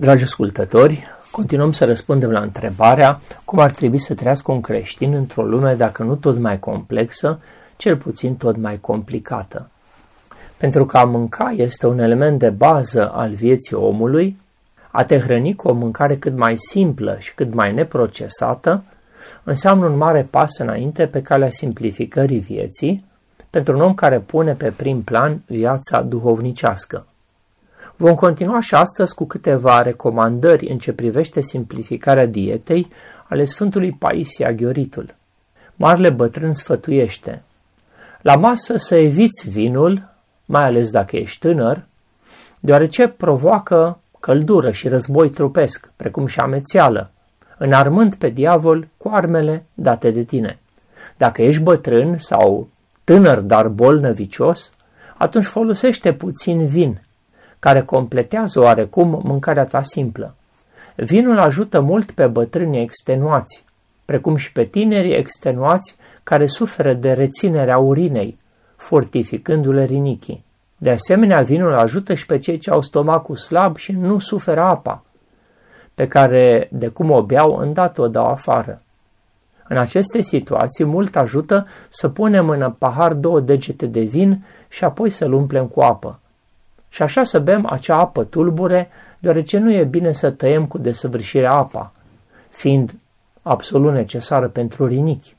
Dragi ascultători, continuăm să răspundem la întrebarea cum ar trebui să trăiască un creștin într-o lume dacă nu tot mai complexă, cel puțin tot mai complicată. Pentru că a mânca este un element de bază al vieții omului, a te hrăni cu o mâncare cât mai simplă și cât mai neprocesată înseamnă un mare pas înainte pe calea simplificării vieții pentru un om care pune pe prim plan viața duhovnicească. Vom continua și astăzi cu câteva recomandări în ce privește simplificarea dietei ale Sfântului Paisie Aghioritul. Marele bătrân sfătuiește. La masă să eviți vinul, mai ales dacă ești tânăr, deoarece provoacă căldură și război trupesc, precum și amețeală, înarmând pe diavol cu armele date de tine. Dacă ești bătrân sau tânăr, dar bolnăvicios, atunci folosește puțin vin, care completează oarecum mâncarea ta simplă. Vinul ajută mult pe bătrânii extenuați, precum și pe tinerii extenuați care suferă de reținerea urinei, fortificându-le rinichii. De asemenea, vinul ajută și pe cei ce au stomacul slab și nu suferă apa, pe care de cum o beau, îndată o dau afară. În aceste situații, mult ajută să punem în pahar două degete de vin și apoi să-l umplem cu apă. Și așa să bem acea apă tulbure, deoarece nu e bine să tăiem cu desăvârșirea apa, fiind absolut necesară pentru rinichi.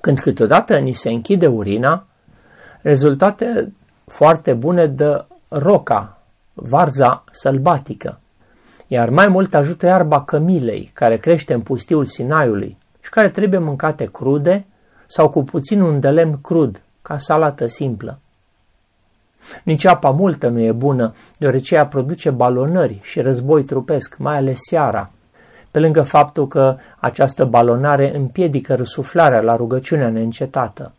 Când câteodată ni se închide urina, rezultate foarte bune de roca, varza sălbatică, iar mai mult ajută iarba cămilei, care crește în pustiul Sinaiului și care trebuie mâncate crude sau cu puțin un de lemn crud, ca salată simplă. Nici apa multă nu e bună, deoarece ea produce balonări și război trupesc, mai ales seara, pe lângă faptul că această balonare împiedică răsuflarea la rugăciunea neîncetată.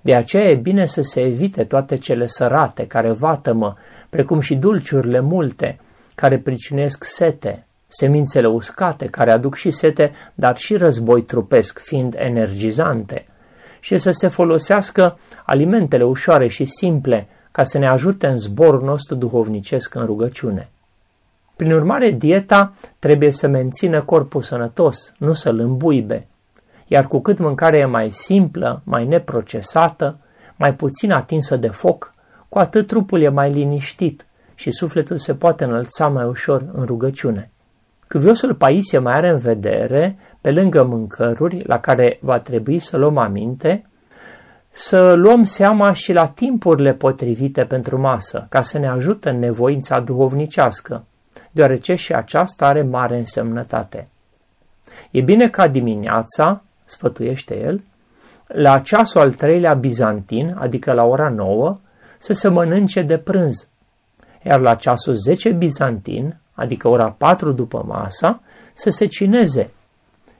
De aceea e bine să se evite toate cele sărate care vatămă, precum și dulciurile multe, care pricinesc sete, semințele uscate, care aduc și sete, dar și război trupesc, fiind energizante, și să se folosească alimentele ușoare și simple, ca să ne ajute în zborul nostru duhovnicesc în rugăciune. Prin urmare, dieta trebuie să mențină corpul sănătos, nu să-l îmbuibe, iar cu cât mâncarea e mai simplă, mai neprocesată, mai puțin atinsă de foc, cu atât trupul e mai liniștit și sufletul se poate înălța mai ușor în rugăciune. Cuviosul Paisie mai are în vedere, pe lângă mâncăruri la care va trebui să luăm aminte, să luăm seama și la timpurile potrivite pentru masă, ca să ne ajute în nevoința duhovnicească, deoarece și aceasta are mare însemnătate. E bine ca dimineața, sfătuiește el, la ceasul al treilea bizantin, adică la ora 9, să se mănânce de prânz, iar la ceasul 10 bizantin, adică ora 4 după masa, să se cineze,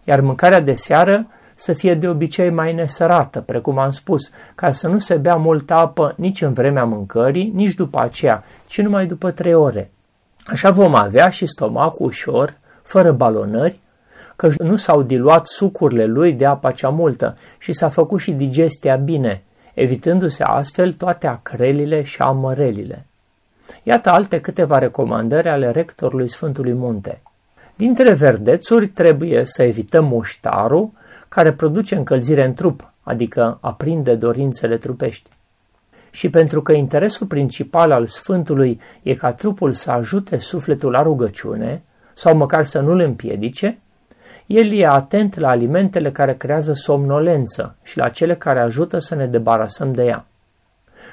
iar mâncarea de seară să fie de obicei mai nesărată, precum am spus, ca să nu se bea multă apă nici în vremea mâncării, nici după aceea, ci numai după trei ore. Așa vom avea și stomacul ușor, fără balonări, că nu s-au diluat sucurile lui de apa cea multă și s-a făcut și digestia bine, evitându-se astfel toate acrelile și amărelile. Iată alte câteva recomandări ale rectorului Sfântului Munte. Dintre verdețuri trebuie să evităm muștarul, care produce încălzire în trup, adică aprinde dorințele trupești. Și pentru că interesul principal al Sfântului e ca trupul să ajute sufletul la rugăciune, sau măcar să nu-l împiedice, el e atent la alimentele care creează somnolență și la cele care ajută să ne debarasăm de ea.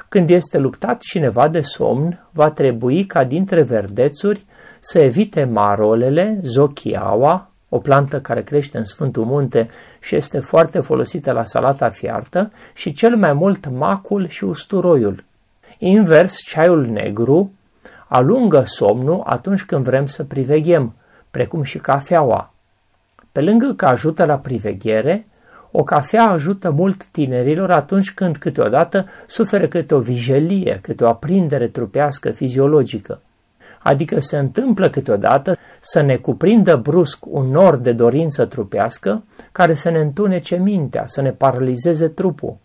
Când este luptat cineva de somn, va trebui ca dintre verdețuri să evite marolele, zochiaua, o plantă care crește în Sfântul Munte și este foarte folosită la salata fiartă, și cel mai mult macul și usturoiul. Invers, ceaiul negru alungă somnul atunci când vrem să priveghem, precum și cafeaua. Pe lângă că ajută la priveghere, o cafea ajută mult tinerilor atunci când câteodată suferă câte o vijelie, câte o aprindere trupească fiziologică. Adică se întâmplă câteodată să ne cuprindă brusc un nor de dorință trupească care să ne întunece mintea, să ne paralizeze trupul.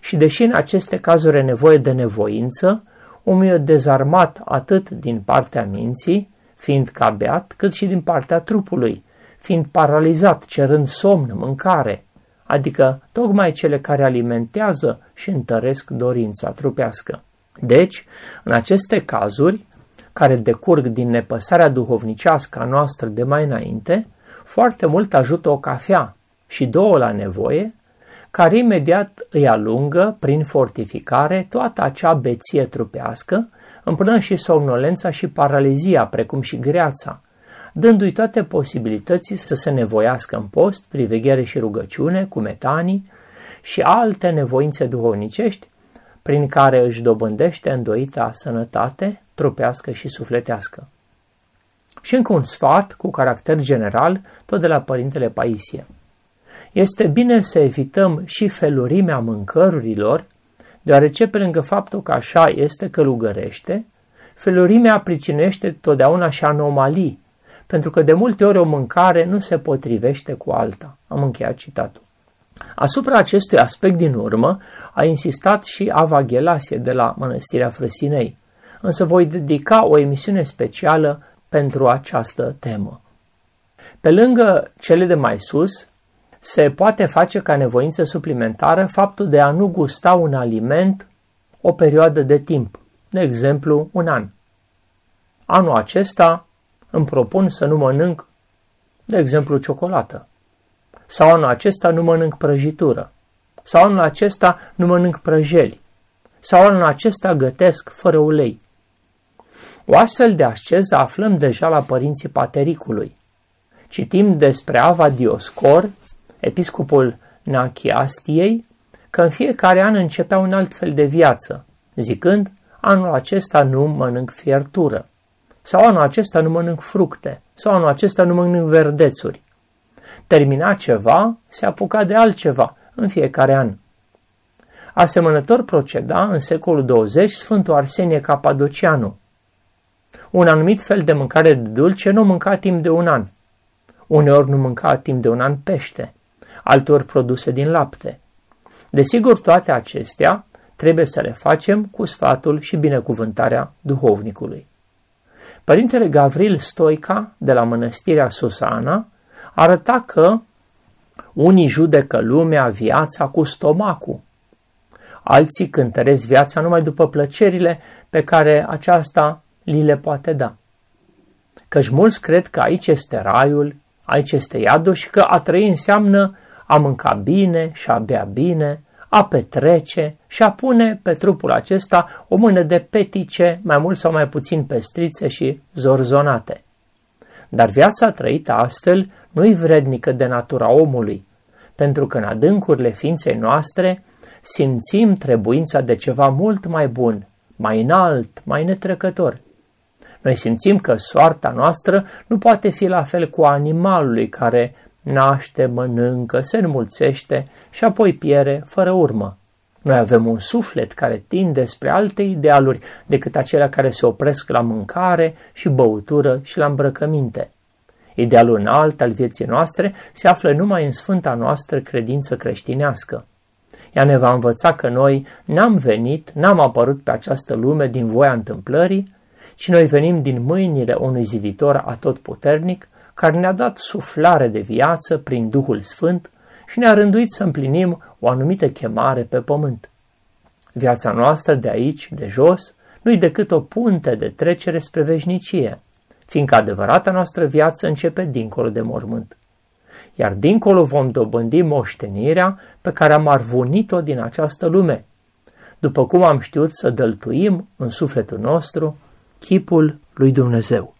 Și deși în aceste cazuri e nevoie de nevoință, omul e dezarmat atât din partea minții, fiind ca beat, cât și din partea trupului, fiind paralizat, cerând somn, mâncare, adică tocmai cele care alimentează și întăresc dorința trupească. Deci, în aceste cazuri, care decurg din nepăsarea duhovnicească a noastră de mai înainte, foarte mult ajută o cafea și două la nevoie, care imediat îi alungă, prin fortificare, toată acea beție trupească, împreună și somnolența și paralizia, precum și greața, dându-i toate posibilității să se nevoiască în post, priveghere și rugăciune, cu metanii și alte nevoințe duhovnicești, prin care își dobândește îndoita sănătate, trupească și sufletească. Și încă un sfat cu caracter general, tot de la Părintele Paisie. Este bine să evităm și felurimea mâncărurilor, deoarece pe lângă faptul că așa este călugărește, felurimea pricinește totdeauna și anomalii, pentru că de multe ori o mâncare nu se potrivește cu alta. Am încheiat citatul. Asupra acestui aspect din urmă a insistat și Ava Ghelasie de la Mănăstirea Frăsinei, însă voi dedica o emisiune specială pentru această temă. Pe lângă cele de mai sus, se poate face ca nevoință suplimentară faptul de a nu gusta un aliment o perioadă de timp, de exemplu un an. Anul acesta îmi propun să nu mănânc, de exemplu, ciocolată. Sau anul acesta nu mănânc prăjitură. Sau anul acesta nu mănânc prăjeli. Sau anul acesta gătesc fără ulei. O astfel de asceză aflăm deja la părinții patericului. Citim despre Ava Dioscor, episcopul Nachiastiei, că în fiecare an începea un alt fel de viață, zicând, anul acesta nu mănânc fiertură, sau anul acesta nu mănânc fructe, sau anul acesta nu mănânc verdețuri. Termina ceva, se apuca de altceva în fiecare an. Asemănător proceda în secolul 20 Sfântul Arsenie Capadocianu. Un anumit fel de mâncare de dulce nu mânca timp de un an. Uneori nu mânca timp de un an pește, altor produse din lapte. Desigur, toate acestea trebuie să le facem cu sfatul și binecuvântarea duhovnicului. Părintele Gavril Stoica, de la mănăstirea Susana, arăta că unii judecă lumea, viața cu stomacul, alții cântăresc viața numai după plăcerile pe care aceasta li le poate da. Căci mulți cred că aici este raiul, aici este iadul și că a trăi înseamnă a mânca bine și a bea bine, a petrece și a pune pe trupul acesta o mână de petice, mai mult sau mai puțin pestrițe și zorzonate. Dar viața trăită astfel nu-i vrednică de natura omului, pentru că în adâncurile ființei noastre simțim trebuința de ceva mult mai bun, mai înalt, mai netrecător. Noi simțim că soarta noastră nu poate fi la fel cu animalului care naște, mănâncă, se înmulțește și apoi piere fără urmă. Noi avem un suflet care tinde spre alte idealuri decât acelea care se opresc la mâncare și băutură și la îmbrăcăminte. Idealul înalt al vieții noastre se află numai în sfânta noastră credință creștinească. Ea ne va învăța că noi n-am venit, n-am apărut pe această lume din voia întâmplării, ci noi venim din mâinile unui ziditor atotputernic care ne-a dat suflare de viață prin Duhul Sfânt și ne-a rânduit să împlinim o anumită chemare pe pământ. Viața noastră de aici, de jos, nu-i decât o punte de trecere spre veșnicie, fiindcă adevărata noastră viață începe dincolo de mormânt. Iar dincolo vom dobândi moștenirea pe care am arvunit-o din această lume, după cum am știut să dăltuim în sufletul nostru chipul lui Dumnezeu.